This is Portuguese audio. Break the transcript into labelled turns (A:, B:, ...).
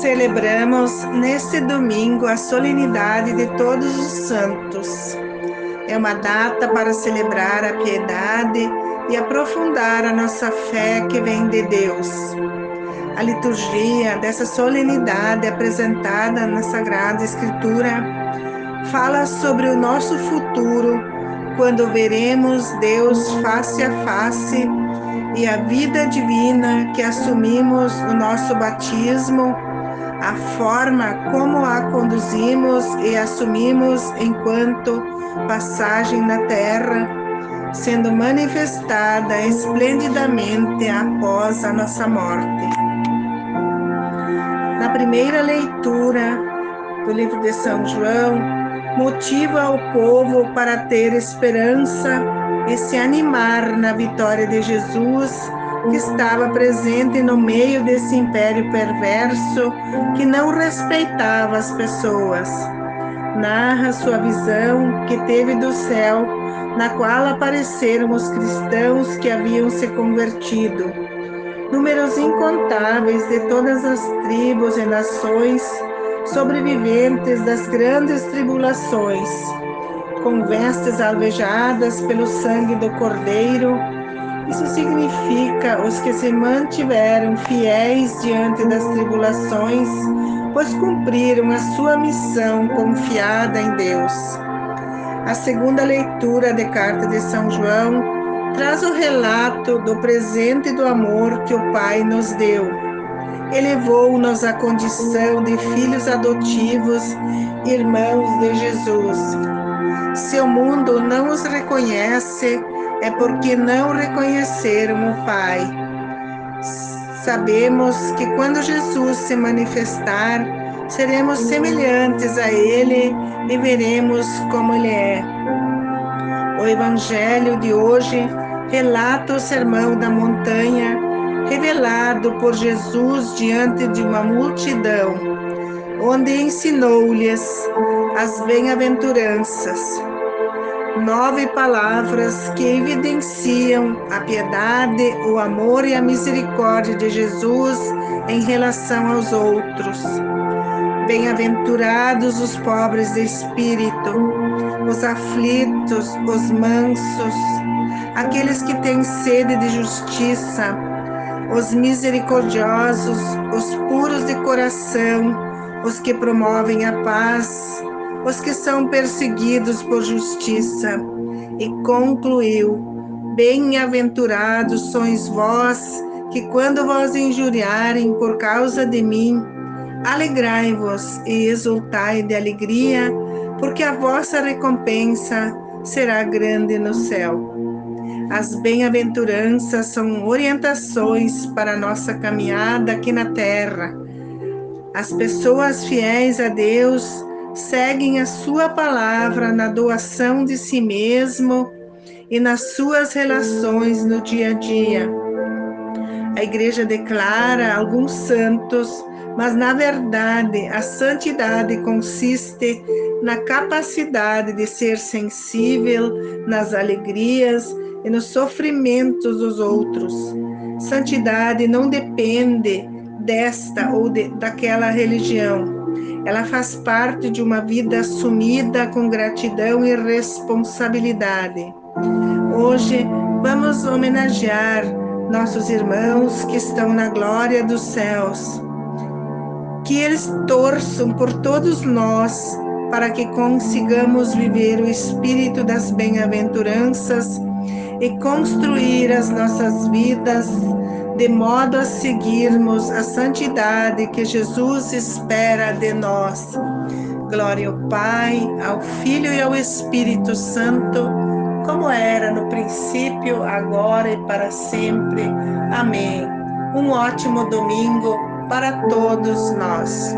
A: Celebramos neste domingo a solenidade de Todos os Santos. É uma data para celebrar a piedade e aprofundar a nossa fé que vem de Deus. A liturgia dessa solenidade apresentada na Sagrada Escritura fala sobre o nosso futuro quando veremos Deus face a face e a vida divina que assumimos no nosso batismo a forma como a conduzimos e assumimos enquanto passagem na terra, sendo manifestada esplendidamente após a nossa morte. Na primeira leitura do livro de São João, motiva o povo para ter esperança e se animar na vitória de Jesus que estava presente no meio desse império perverso que não respeitava as pessoas. Narra sua visão que teve do céu, na qual apareceram os cristãos que haviam se convertido. Números incontáveis de todas as tribos e nações, sobreviventes das grandes tribulações, com vestes alvejadas pelo sangue do Cordeiro, isso significa os que se mantiveram fiéis diante das tribulações, pois cumpriram a sua missão confiada em Deus. A segunda leitura da carta de São João traz o relato do presente do amor que o Pai nos deu. Elevou-nos à condição de filhos adotivos, irmãos de Jesus. Se o mundo não os reconhece, é porque não reconheceram o Pai. Sabemos que quando Jesus se manifestar, seremos semelhantes a Ele e veremos como Ele é. O Evangelho de hoje relata o sermão da montanha, revelado por Jesus diante de uma multidão, onde ensinou-lhes as bem-aventuranças nove palavras que evidenciam a piedade, o amor e a misericórdia de Jesus em relação aos outros. Bem-aventurados os pobres de espírito, os aflitos, os mansos, aqueles que têm sede de justiça, os misericordiosos, os puros de coração, os que promovem a paz, os que são perseguidos por justiça. E concluiu: Bem-aventurados sois vós, que quando vos injuriarem por causa de mim, alegrai-vos e exultai de alegria, porque a vossa recompensa será grande no céu. As bem-aventuranças são orientações para a nossa caminhada aqui na terra. As pessoas fiéis a Deus seguem a sua palavra na doação de si mesmo e nas suas relações no dia a dia. A igreja declara alguns santos, mas na verdade a santidade consiste na capacidade de ser sensível nas alegrias e nos sofrimentos dos outros. Santidade não depende desta ou de, daquela religião ela faz parte de uma vida assumida com gratidão e responsabilidade. Hoje vamos homenagear nossos irmãos que estão na glória dos céus. Que eles torçam por todos nós para que consigamos viver o espírito das bem-aventuranças e construir as nossas vidas de modo a seguirmos a santidade que Jesus espera de nós. Glória ao Pai, ao Filho e ao Espírito Santo, como era no princípio, agora e para sempre. Amém. Um ótimo domingo para todos nós.